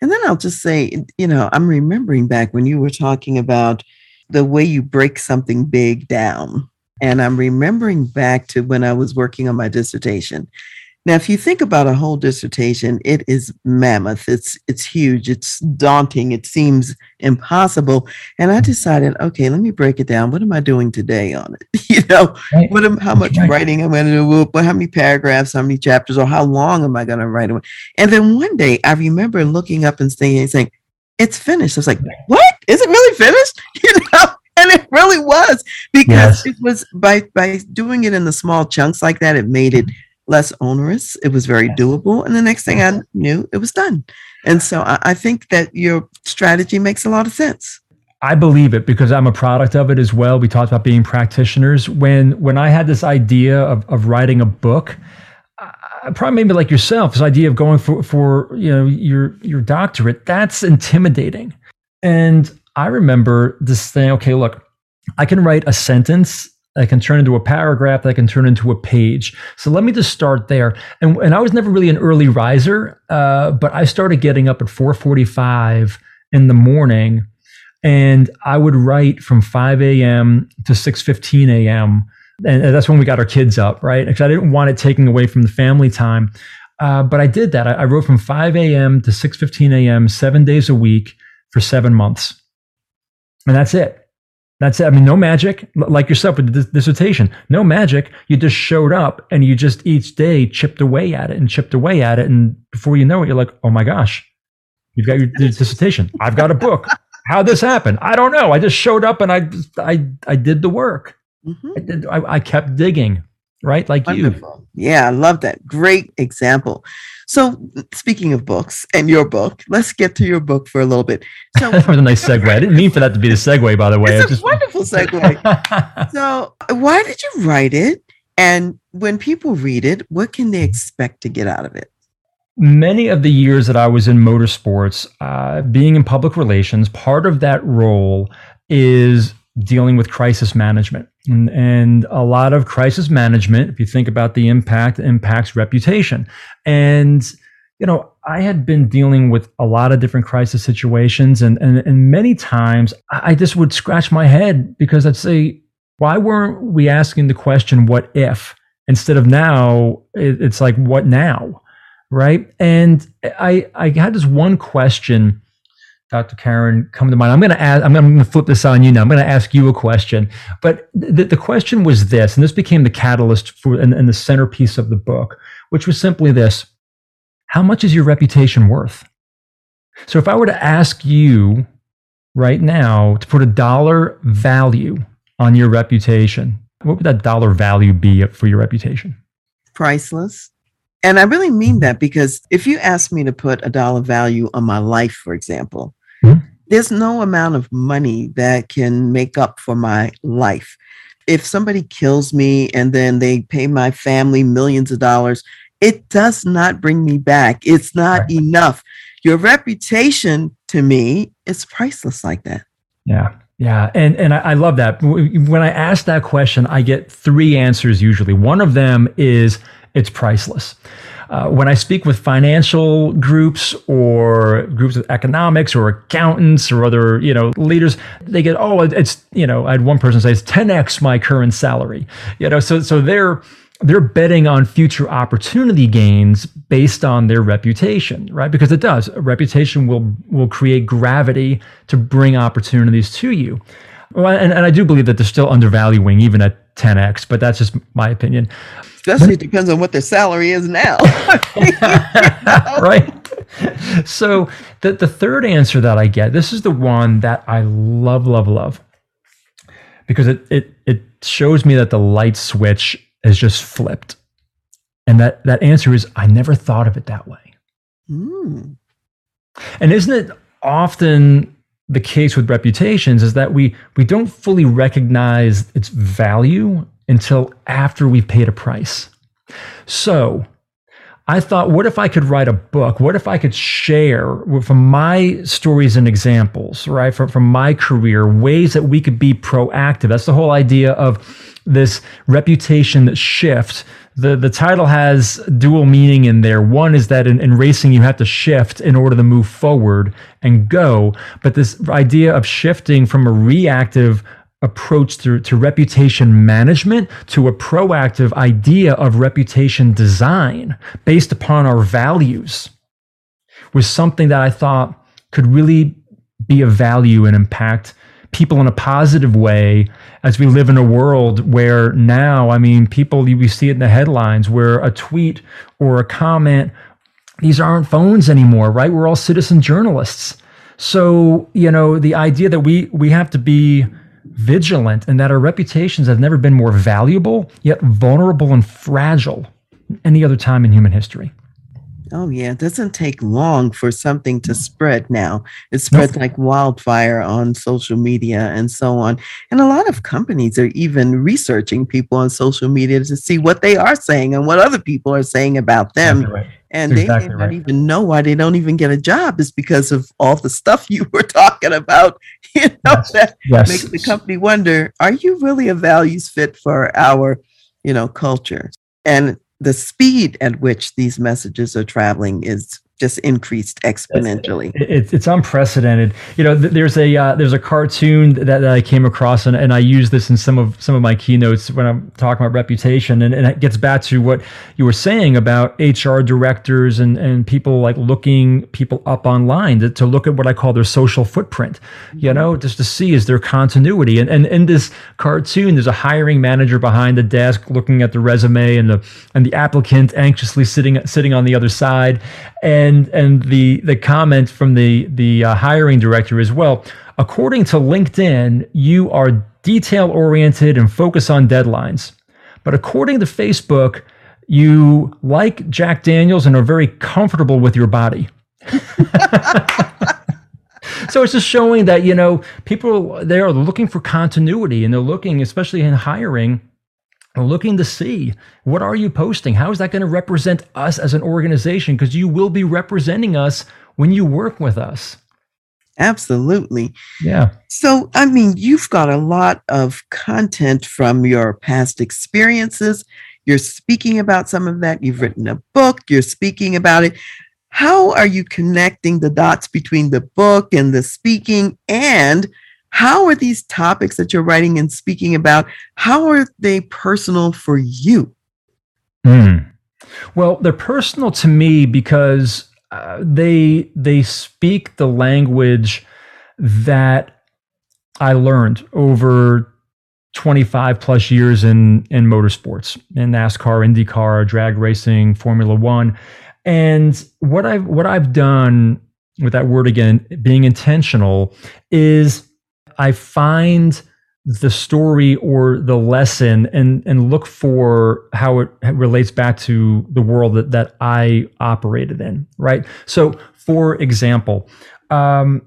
Speaker 2: And then I'll just say, you know, I'm remembering back when you were talking about the way you break something big down. And I'm remembering back to when I was working on my dissertation. Now, if you think about a whole dissertation, it is mammoth. It's it's huge. It's daunting. It seems impossible. And I decided, okay, let me break it down. What am I doing today on it? (laughs) you know, right. what am, how much right. writing I'm going to do? How many paragraphs? How many chapters? Or how long am I going to write? And then one day, I remember looking up and saying, saying, "It's finished." I was like, "What? Is it really finished?" (laughs) You know. And it really was because yes. it was by by doing it in the small chunks like that, it made it mm-hmm. Less onerous. It was very doable. And the next thing I knew, it was done. And so I, I think that your strategy makes a lot of sense.
Speaker 1: I believe it because I'm a product of it as well. We talked about being practitioners. When when I had this idea of, of writing a book, I, probably maybe like yourself, this idea of going for, for you know your your doctorate, that's intimidating. And I remember this saying, okay, look, I can write a sentence that can turn into a paragraph that can turn into a page. So let me just start there. And, and I was never really an early riser, uh, but I started getting up at 4:45 in the morning, and I would write from 5 a.m. to 6:15 a.m. And that's when we got our kids up, right? Because I didn't want it taking away from the family time. Uh, but I did that. I, I wrote from 5 a.m. to 6:15 a.m. seven days a week for seven months, and that's it. That's it. I mean, no magic, like yourself with the dissertation. No magic. You just showed up and you just each day chipped away at it and chipped away at it. And before you know it, you're like, oh my gosh, you've got your dissertation. I've got a book. How'd this happen? I don't know. I just showed up and I, I, I did the work. Mm-hmm. I, I, kept digging, right? Like Wonderful.
Speaker 2: you. Yeah, I love that. Great example. So, speaking of books and your book, let's get to your book for a little bit. So, (laughs)
Speaker 1: that was a nice segue. I didn't mean for that to be the segue, by the way.
Speaker 2: It's, a just... wonderful segue. (laughs) so, why did you write it? And when people read it, what can they expect to get out of it?
Speaker 1: Many of the years that I was in motorsports, uh, being in public relations, part of that role is dealing with crisis management. And, and, a lot of crisis management, if you think about the impact, impacts reputation. And, you know, I had been dealing with a lot of different crisis situations. And, and, and many times I just would scratch my head because I'd say, why weren't we asking the question, what if? Instead of now, it's like, what now? Right. And I, I had this one question Dr. Karen, come to mind. I'm going to ask, I'm going to flip this on you now. I'm going to ask you a question. But the, the question was this, and this became the catalyst for and, and the centerpiece of the book, which was simply this How much is your reputation worth? So if I were to ask you right now to put a dollar value on your reputation, what would that dollar value be for your reputation?
Speaker 2: Priceless. And I really mean that because if you ask me to put a dollar value on my life, for example, Mm-hmm. There's no amount of money that can make up for my life. If somebody kills me and then they pay my family millions of dollars, it does not bring me back. It's not right. enough. Your reputation to me is priceless like that.
Speaker 1: Yeah. Yeah, and and I, love that. When I ask that question, I get three answers usually. One of them is it's priceless. Uh, when I speak with financial groups or groups of economics or accountants or other, you know, leaders, they get, oh, it's, you know, I had one person say it's 10x my current salary. You know, so so they're they're betting on future opportunity gains based on their reputation, right? Because it does. A reputation will will create gravity to bring opportunities to you. Well, and, and I do believe that they're still undervaluing even at 10x, but that's just my opinion.
Speaker 2: Especially depends on what their salary is now. (laughs)
Speaker 1: right. So the, the third answer that I get, this is the one that I love, love, love. Because it it it shows me that the light switch has just flipped. And that that answer is I never thought of it that way. Mm. And isn't it often the case with reputations is that we we don't fully recognize its value until after we've paid a price. So I thought, what if I could write a book? What if I could share from my stories and examples, right, from, from my career, ways that we could be proactive? That's the whole idea of this reputation shift. The, the title has dual meaning in there. One is that in, in racing, you have to shift in order to move forward and go. But this idea of shifting from a reactive approach to, to reputation management to a proactive idea of reputation design based upon our values was something that I thought could really be of value and impact people in a positive way as we live in a world where now, I mean, people, we see it in the headlines where a tweet or a comment, these aren't phones anymore, right? We're all citizen journalists. So, you know, the idea that we we have to be vigilant and that our reputations have never been more valuable, yet vulnerable and fragile any other time in human history.
Speaker 2: Oh, yeah. It doesn't take long for something to spread now. It spreads nope. like wildfire on social media and so on. And a lot of companies are even researching people on social media to see what they are saying and what other people are saying about them. Right. And they exactly may not right. even know why they don't even get a job is because of all the stuff (laughs) you were talking about. (laughs) You know, yes. that yes. makes the company wonder, are you really a values fit for our, you know, culture? And the speed at which these messages are traveling is just increased exponentially.
Speaker 1: It's, it's unprecedented. You know, there's a uh, there's a cartoon that, that I came across, and, and I use this in some of some of my keynotes when I'm talking about reputation, and, and it gets back to what you were saying about HR directors and and people like looking people up online to, to look at what I call their social footprint. You know, just to see is there continuity. And and in this cartoon, there's a hiring manager behind the desk looking at the resume, and the and the applicant anxiously sitting sitting on the other side, and and and the the comment from the the uh, hiring director as well. According to linkedin you are detail oriented and focus on deadlines. But according to facebook you like jack daniels and are very comfortable with your body. (laughs) So it's just showing that you know people they are looking for continuity and they're looking especially in hiring looking to see what are you posting? How is that going to represent us as an organization? Because you will be representing us when you work with us.
Speaker 2: Absolutely.
Speaker 1: Yeah.
Speaker 2: So i mean you've got a lot of content from your past experiences. You're speaking about some of that. You've written a book. You're speaking about it. How are you connecting the dots between the book and the speaking and how are these topics that you're writing and speaking about how are they personal for you
Speaker 1: mm. well they're personal to me because uh, they they speak the language that i learned over 25 plus years in in motorsports in nascar indycar drag racing formula 1 and what i've what i've done with that word again being intentional is I find the story or the lesson and and look for how it relates back to the world that, that I operated in, right? So for example, um,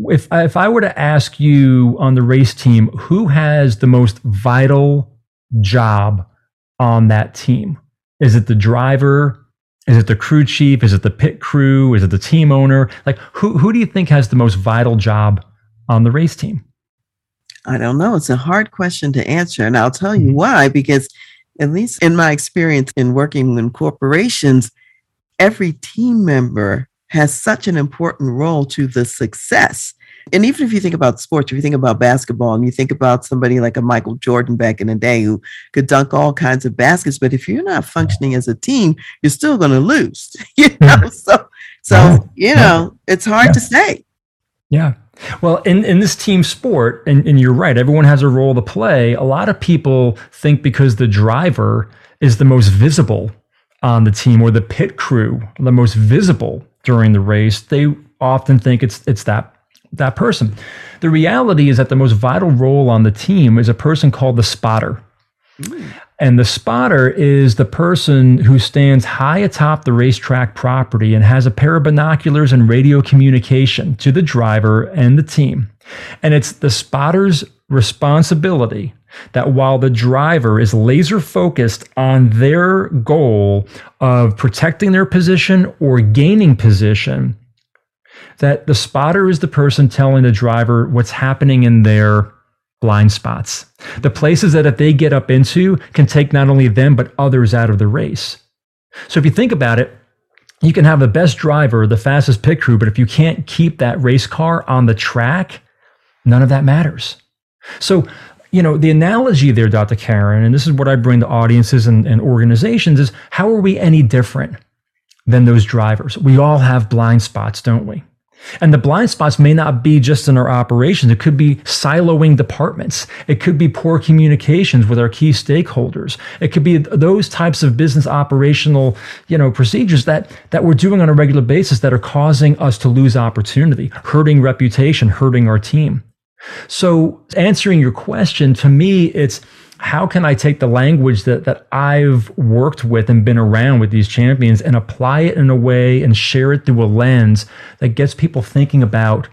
Speaker 1: if if I were to ask you on the race team who has the most vital job on that team, is it the driver? Is it the crew chief? Is it the pit crew? Is it the team owner? Like who who do you think has the most vital job on the race team?
Speaker 2: I don't know. It's a hard question to answer. And I'll tell you mm-hmm. why, because at least in my experience in working in corporations, every team member has such an important role to the success. And even if you think about sports, if you think about basketball and you think about somebody like a Michael Jordan back in the day who could dunk all kinds of baskets, but if you're not functioning as a team, you're still going to lose. (laughs) you know, so so you know, it's hard yeah. to say.
Speaker 1: Yeah. Well, in, in this team sport, and, and you're right, everyone has a role to play. A lot of people think because the driver is the most visible on the team or the pit crew, the most visible during the race, they often think it's it's that that person. The reality is that the most vital role on the team is a person called the spotter. Mm. And the spotter is the person who stands high atop the racetrack property and has a pair of binoculars and radio communication to the driver and the team. And it's the spotter's responsibility that while the driver is laser focused on their goal of protecting their position or gaining position, that the spotter is the person telling the driver what's happening in their blind spots. The places that if they get up into can take not only them, but others out of the race. So if you think about it, you can have the best driver, the fastest pit crew, but if you can't keep that race car on the track, none of that matters. So, you know, the analogy there, Dr. Karen, and this is what I bring to audiences and, and organizations is how are we any different than those drivers? We all have blind spots, don't we? And the blind spots may not be just in our operations. It could be siloing departments. It could be poor communications with our key stakeholders. It could be those types of business operational, you know, procedures that, that we're doing on a regular basis that are causing us to lose opportunity, hurting reputation, hurting our team. So answering your question, to me, it's how can I take the language that that I've worked with and been around with these champions and apply it in a way and share it through a lens that gets people thinking about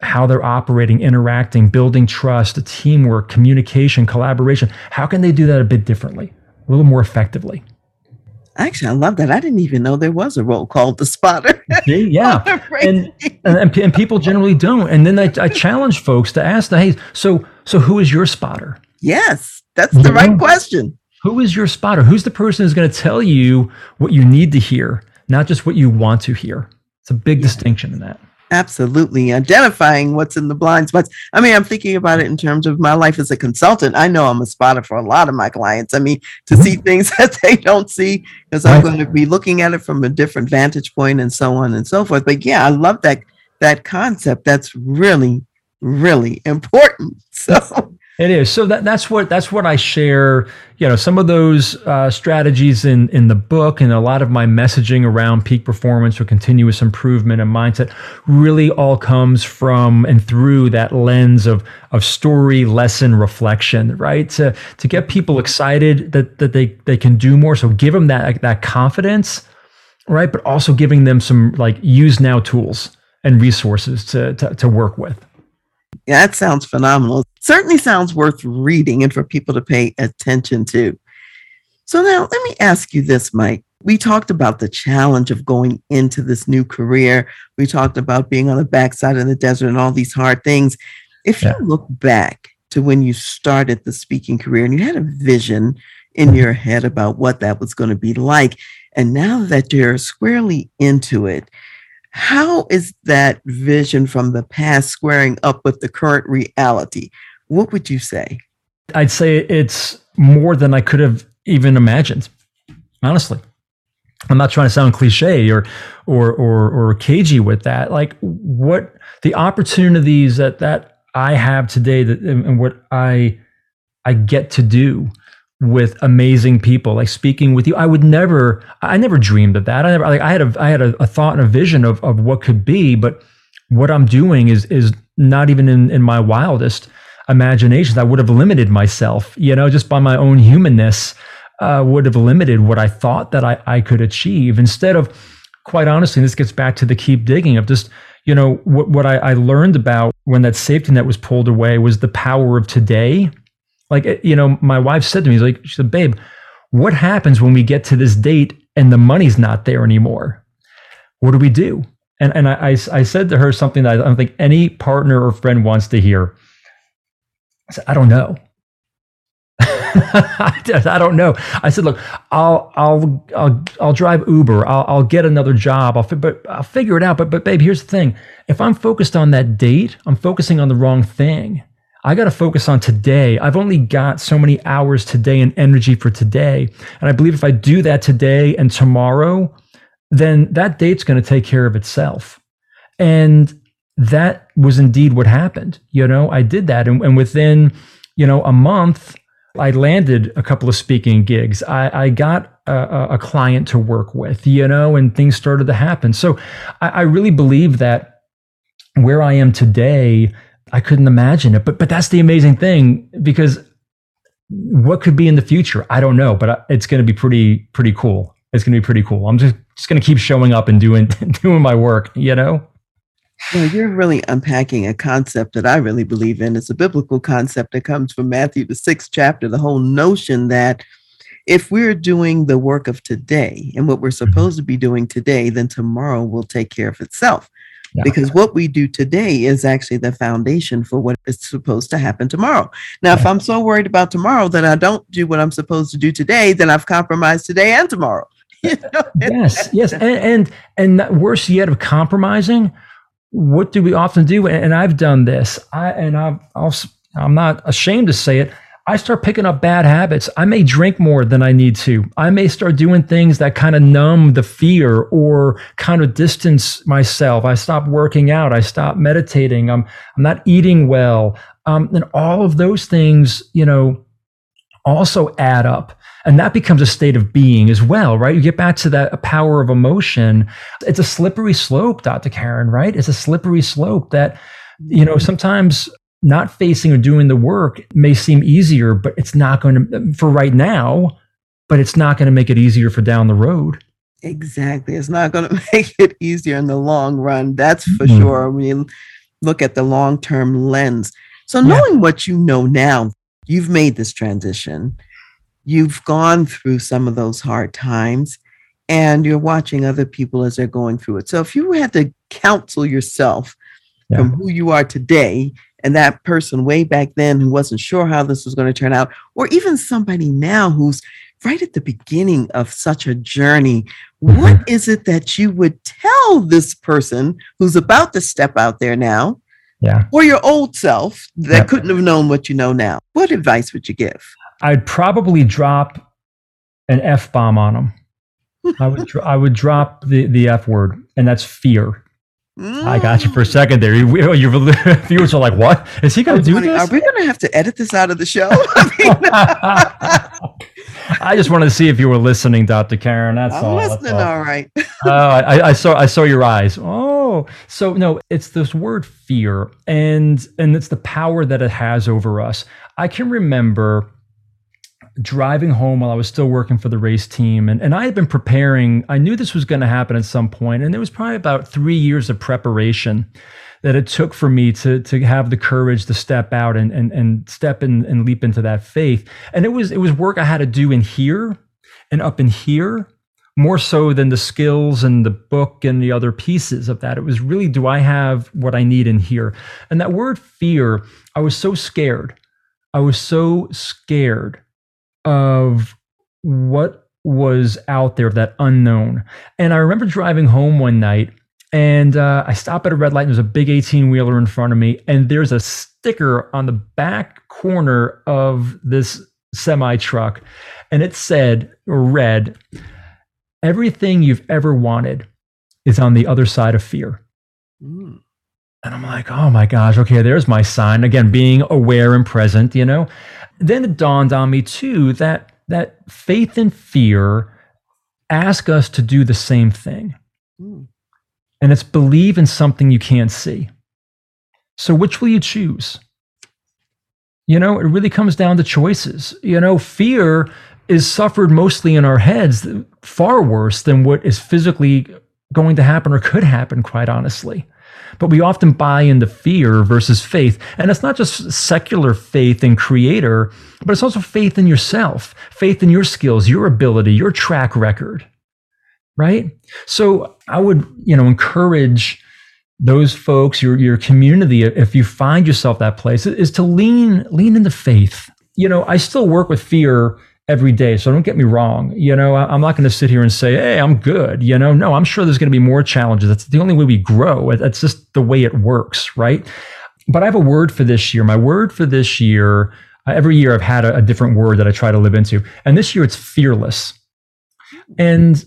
Speaker 1: how they're operating, interacting, building trust, teamwork, communication, collaboration. How can they do that a bit differently, a little more effectively?
Speaker 2: Actually, I love that. I didn't even know there was a role called the spotter. (laughs)
Speaker 1: Yeah, and, and, and people generally don't. And then I, I challenge folks to ask, them, "Hey, so so who is your spotter?"
Speaker 2: Yes. That's the right question.
Speaker 1: Who is your spotter? Who's the person who's going to tell you what you need to hear, not just what you want to hear? It's a big yeah. distinction in that.
Speaker 2: Absolutely. Identifying what's in the blind spots. I mean, I'm thinking about it in terms of my life as a consultant. I know I'm a spotter for a lot of my clients. I mean, to see mm-hmm. things (laughs) that they don't see, because I'm going to be looking at it from a different vantage point and so on and so forth. But yeah, I love that that concept. That's really, really important. (laughs) So
Speaker 1: It is. So that that's what that's what I share. You know, some of those uh, strategies in in the book, and a lot of my messaging around peak performance or continuous improvement and mindset really all comes from and through that lens of of story, lesson, reflection. Right to to get people excited that that they they can do more. So give them that that confidence, right? But also giving them some like use now tools and resources to to, to work with.
Speaker 2: Yeah, that sounds phenomenal. Certainly sounds worth reading and for people to pay attention to. So now let me ask you this, Mike. We talked about the challenge of going into this new career. We talked about being on the backside of the desert and all these hard things. If yeah. you look back to when you started the speaking career and you had a vision in your head about what that was going to be like, and now that you're squarely into it, how is that vision from the past squaring up with the current reality? What would you say?
Speaker 1: I'd say it's more than I could have even imagined, honestly. I'm not trying to sound cliche or or or or cagey with that. Like what the opportunities that that I have today that and what I I get to do with amazing people like speaking with you. I would never i never dreamed of that. I never like i had a i had a, a, thought and a vision of, of what could be but what i'm doing is is not even in in my wildest imaginations. I would have limited myself you know just by my own humanness uh, would have limited what i thought that i i could achieve. Instead of quite honestly this gets back to the keep digging of just you know what what i, I learned about when that safety net was pulled away was the power of today like, eh, you know, my wife said to me, like, she said, babe, what happens when we get to this date and the money's not there anymore? What do we do? And, and I, I, I said to her something that I don't think any partner or friend wants to hear. I said, I don't know. (laughs) I don't know. I said, look, I'll, I'll, I'll, I'll drive Uber. I'll, I'll get another job. I'll, but I'll figure it out. But, but babe, here's the thing. If I'm focused on that date, I'm focusing on the wrong thing. I got to focus on today. I've only got so many hours today and energy for today. And I believe if I do that today and tomorrow, then that date's going to take care of itself. And that was indeed what happened. You know, I did that. And, and within, you know, a month, I landed a couple of speaking gigs. I, I got a, a, client to work with, you know, and things started to happen. So I, I really believe that where I am today I couldn't imagine it. But but that's the amazing thing because what could be in the future? I don't know, but it's going to be pretty pretty cool. It's going to be pretty cool. I'm just just going to keep showing up and doing (laughs) doing my work. You know.
Speaker 2: Well, you're really unpacking a concept that I really believe in. It's a biblical concept that comes from Matthew, the sixth chapter, the whole notion that if we're doing the work of today and what we're supposed to be doing today, then tomorrow will take care of itself. Yeah. Because what we do today is actually the foundation for what is supposed to happen tomorrow. Now, if I'm so worried about tomorrow that I don't do what I'm supposed to do today, then I've compromised today and tomorrow. (laughs)
Speaker 1: You know? yes, yes, and, and and worse yet of compromising. What do we often do? And I've done this. I and I've, I'll, I'm not ashamed to say it. I start picking up bad habits. I may drink more than I need to. I may start doing things that kind of numb the fear or kind of distance myself. I stop working out. I stop meditating. I'm, I'm not eating well. Um, and all of those things, you know, also add up. And that becomes a state of being as well, right? You get back to that power of emotion. It's a slippery slope, Dr. Karen, right? It's a slippery slope that, you know, sometimes not facing or doing the work may seem easier, but it's not going to, for right now, but it's not going to make it easier for down the road.
Speaker 2: Exactly. It's not going (laughs) to make it easier in the long run. That's for mm-hmm. sure. When you look at the long term lens. So, knowing yeah. what you know now, you've made this transition, you've gone through some of those hard times, and you're watching other people as they're going through it. So, if you had to counsel yourself yeah. from who you are today and that person way back then who wasn't sure how this was going to turn out, or even somebody now who's right at the beginning of such a journey, what mm-hmm. it that you would tell this person who's about to step out there now?
Speaker 1: Yeah.
Speaker 2: Or your old self that yeah. couldn't have known what you know now. What advice would you give?
Speaker 1: I'd probably drop an F bomb on them. I would I would drop the the F word, and that's fear. Mm. I got you for a second there. You, your viewers are like, "What is he going to do
Speaker 2: this?" Are we going to have to edit this out of the show? (laughs) (laughs)
Speaker 1: I just wanted to see if you were listening, Dr. Karen. That's
Speaker 2: I'm
Speaker 1: all.
Speaker 2: listening.
Speaker 1: All.
Speaker 2: all right. (laughs)
Speaker 1: uh, I, I, saw. I saw your eyes. Oh, so no, it's this word fear, and and it's the power that it has over us. I can remember driving home while I was still working for the race team. And, and I had been preparing, I knew this was going to happen at some point, And there was probably about three years of preparation that it took for me to, to have the courage to step out and, and, and step in and leap into that faith. And it was, it was work I had to do in here and up in here more so than the skills and the book and the other pieces of that. It was really, do I have what I need in here? And that word fear, I was so scared. I was so scared of what was out there, that unknown. And I remember driving home one night and uh, I stop at a red light and there's a big 18 wheeler in front of me. And there's a sticker on the back corner of this semi truck. And it said, or read, everything you've ever wanted is on the other side of fear. Mm. And I'm like, oh my gosh, okay, there's my sign. Again, being aware and present, you know? Then it dawned on me too that that faith and fear ask us to do the same thing. Mm. And it's believe in something you can't see. So which will you choose? You know, it really comes down to choices. You know, fear is suffered mostly in our heads, far worse than what is physically going to happen or could happen, quite honestly. But we often buy into fear versus faith. And it's not just secular faith in creator, but it's also faith in yourself, faith in your skills, your ability, your track record. Right? So I would, you know, encourage those folks, your your community, if you find yourself that place, is to lean lean into faith. You know, I still work with fear every day. So don't get me wrong. You know, I'm not going to sit here and say, hey, I'm good. You know, no, I'm sure there's going to be more challenges. That's the only way we grow. That's just the way it works, right? But I have a word for this year. My word for this year, every year I've had a, a different word that I try to live into. And this year it's fearless. And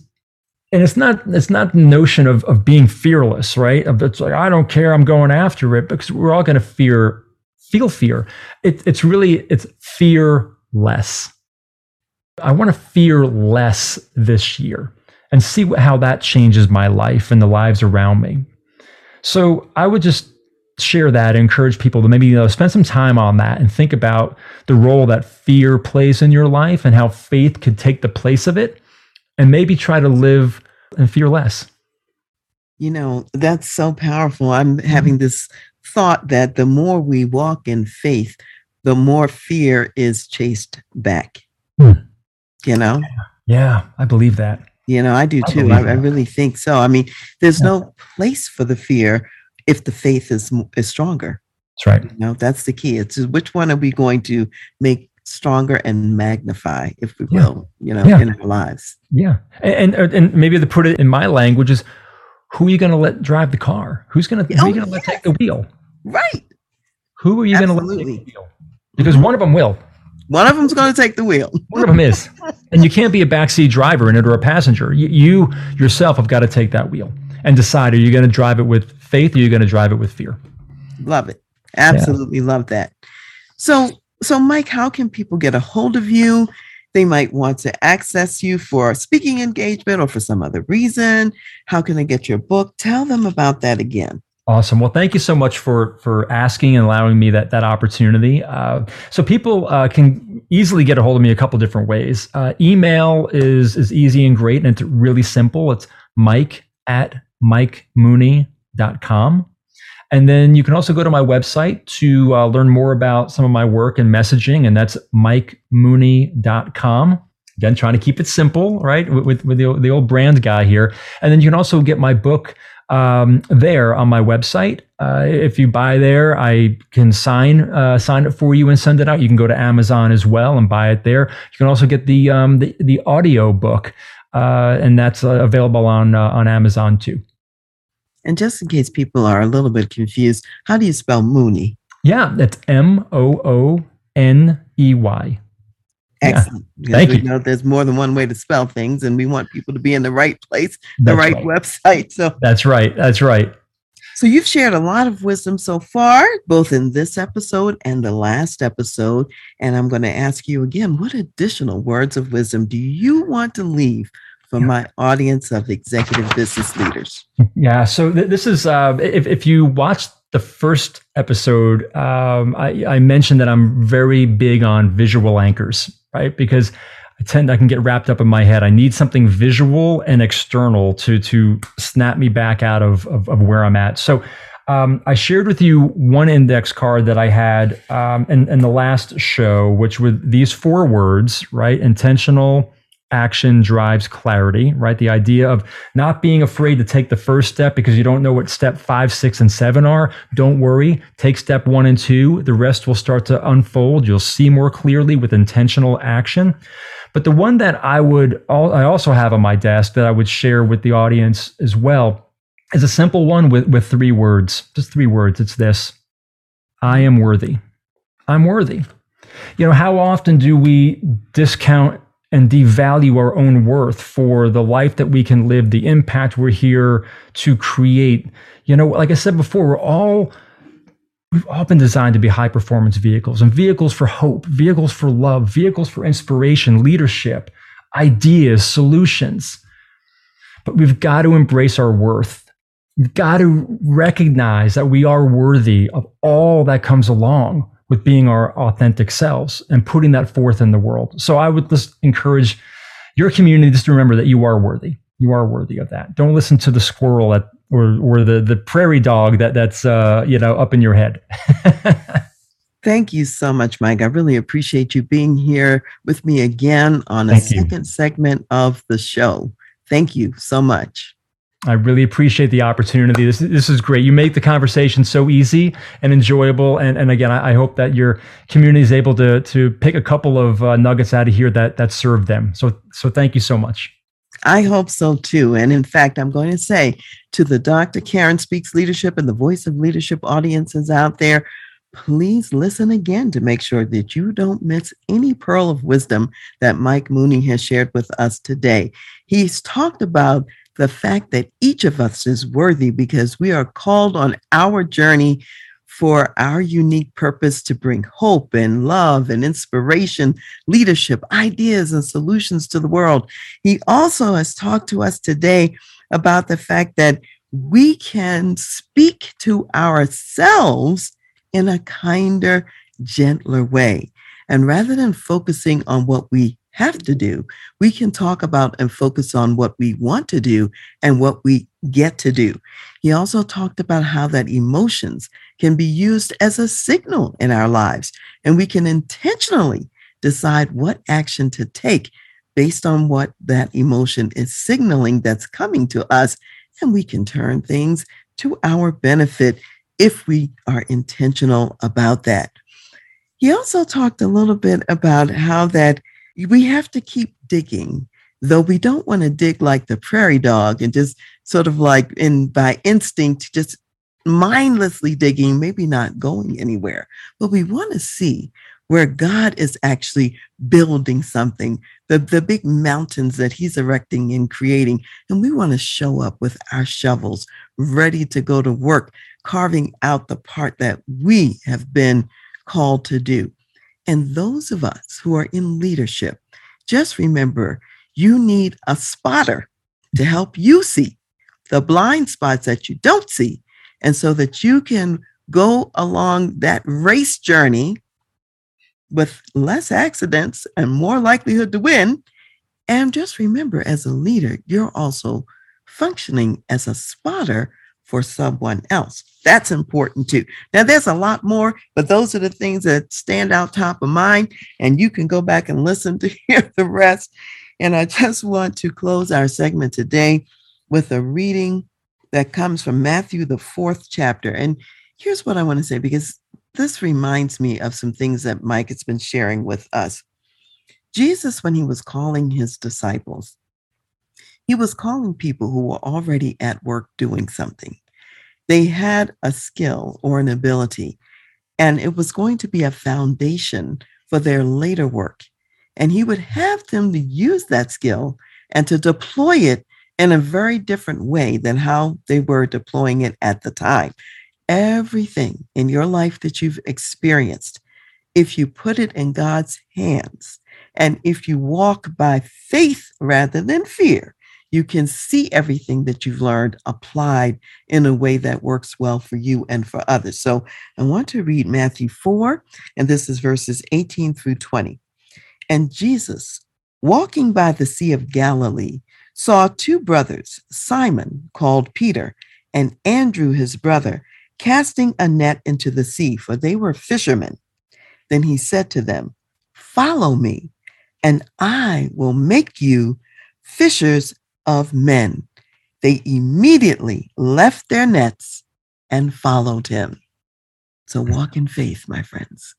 Speaker 1: and it's not it's not the notion of of being fearless, right? It's like I don't care, I'm going after it because we're all going to fear feel fear. It, it's really it's fear less. I want to fear less this year and see what, how that changes my life and the lives around me. So I would just share that, and encourage people to maybe you know, spend some time on that and think about the role that fear plays in your life and how faith could take the place of it and maybe try to live and fear less.
Speaker 2: You know, that's so powerful. I'm having this thought that the more we walk in faith, the more fear is chased back. Hmm you know?
Speaker 1: Yeah, I believe that.
Speaker 2: You know, I do too. I, I, really think so. I mean, there's yeah. no place for the fear if the faith is is stronger.
Speaker 1: That's right.
Speaker 2: You know, that's the key. It's which one are we going to make stronger and magnify, if we yeah. will, you know, yeah. in our lives.
Speaker 1: Yeah, and, and and maybe to put it in my language is, who are you going to let drive the car? Who's going to oh, who going to let take the wheel?
Speaker 2: Right.
Speaker 1: Who are you going to let take the wheel? Because one of them will.
Speaker 2: One of them's going to take the wheel. (laughs)
Speaker 1: One of them is. And you can't be a backseat driver in it or a passenger. You, you yourself have got to take that wheel and decide are you going to drive it with faith or are you going to drive it with fear?
Speaker 2: Love it. Absolutely yeah. love that. So, so Mike, how can people get a hold of you? They might want to access you for a speaking engagement or for some other reason. How can they get your book? Tell them about that again.
Speaker 1: Awesome. Well, thank you so much for for asking and allowing me that that opportunity. Uh, so people uh, can easily get a hold of me a couple different ways. Uh, email is is easy and great, and it's really simple. It's Mike at mikemooney.com. And then you can also go to my website to uh, learn more about some of my work and messaging, and that's mikemooney.com. Again, trying to keep it simple, right? With, with, the, the old brand guy here. And then you can also get my book, um, there on my website. Uh, if you buy there, I can sign uh, sign it for you and send it out. You can go to Amazon as well and buy it there. You can also get the um, the, the audio book, uh, and that's uh, available on uh, on Amazon too.
Speaker 2: And just in case people are a little bit confused, how do you spell Mooney?
Speaker 1: Yeah, that's M O O N E Y.
Speaker 2: Excellent. Yeah. Thank you. Know there's more than one way to spell things, and we want people to be in the right place, the right, right, website. So
Speaker 1: that's right. That's right.
Speaker 2: So you've shared a lot of wisdom so far, both in this episode and the last episode. And I'm going to ask you again what additional words of wisdom do you want to leave for yeah. my audience of executive business leaders?
Speaker 1: Yeah. So th- this is, uh, if, if you watched the first episode, um, I, I mentioned that I'm very big on visual anchors, right? Because I tend I can get wrapped up in my head. I need something visual and external to to snap me back out of of, of where I'm at. So um, I shared with you one index card that I had um, in, in the last show, which were these four words, right? Intentional, action drives clarity, right? The idea of not being afraid to take the first step because you don't know what step five, six, and seven are. Don't worry. Take step one and two. The rest will start to unfold. You'll see more clearly with intentional action. But the one that I would, I also have on my desk that I would share with the audience as well is a simple one with, with three words, just three words. It's this I am worthy. I'm worthy. You know, how often do we discount and devalue our own worth for the life that we can live, the impact we're here to create. You know, like I said before, we're all we've all been designed to be high performance vehicles and vehicles for hope, vehicles for love, vehicles for inspiration, leadership, ideas, solutions. But we've got to embrace our worth. We've got to recognize that we are worthy of all that comes along with being our authentic selves and putting that forth in the world. So I would just encourage your community just to remember that you are worthy. You are worthy of that. Don't listen to the squirrel at, or or the the prairie dog that that's uh, you know up in your head. (laughs)
Speaker 2: Thank you so much, Mike. I really appreciate you being here with me again on a Thank second you. segment of the show. Thank you so much.
Speaker 1: I really appreciate the opportunity. This, this is great. You make the conversation so easy and enjoyable. And, and again, I, I hope that your community is able to, to pick a couple of uh, nuggets out of here that, that serve them. So, so thank you so much.
Speaker 2: I hope so too. And in fact, I'm going to say to the Dr. Karen Speaks Leadership and the Voice of Leadership audiences out there, please listen again to make sure that you don't miss any pearl of wisdom that Mike Mooney has shared with us today. He's talked about the fact that each of us is worthy because we are called on our journey for our unique purpose to bring hope and love and inspiration, leadership, ideas, and solutions to the world. He also has talked to us today about the fact that we can speak to ourselves in a kinder, gentler way. And rather than focusing on what we have to do. We can talk about and focus on what we want to do and what we get to do. He also talked about how that emotions can be used as a signal in our lives, and we can intentionally decide what action to take based on what that emotion is signaling that's coming to us. And we can turn things to our benefit if we are intentional about that. He also talked a little bit about how that we have to keep digging, though we don't want to dig like the prairie dog and just sort of like in by instinct, just mindlessly digging, maybe not going anywhere. But we want to see where God is actually building something, the, the big mountains that He's erecting and creating. And we want to show up with our shovels, ready to go to work, carving out the part that we have been called to do. And those of us who are in leadership, just remember you need a spotter to help you see the blind spots that you don't see. And so that you can go along that race journey with less accidents and more likelihood to win. And just remember, as a leader, you're also functioning as a spotter for someone else. That's important too. Now, there's a lot more, but those are the things that stand out top of mind, and you can go back and listen to (laughs) hear the rest. And I just want to close our segment today with a reading that comes from Matthew, the fourth chapter. And here's what I want to say because this reminds me of some things that Mike has been sharing with us. Jesus, when he was calling his disciples, he was calling people who were already at work doing something. They had a skill or an ability, and it was going to be a foundation for their later work. And he would have them to use that skill and to deploy it in a very different way than how they were deploying it at the time. Everything in your life that you've experienced, if you put it in God's hands and if you walk by faith rather than fear, you can see everything that you've learned applied in a way that works well for you and for others. So I want to read Matthew 4, and this is verses 18 through 20. And Jesus, walking by the Sea of Galilee, saw two brothers, Simon, called Peter, and Andrew, his brother, casting a net into the sea, for they were fishermen. Then he said to them, Follow me, and I will make you fishers of men. They immediately left their nets and followed him. So walk in faith, my friends.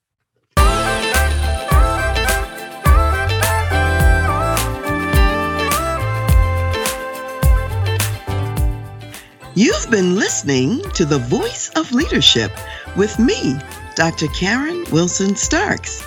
Speaker 2: You've been listening to The Voice of Leadership with me, Dr. Karen Wilson Starks.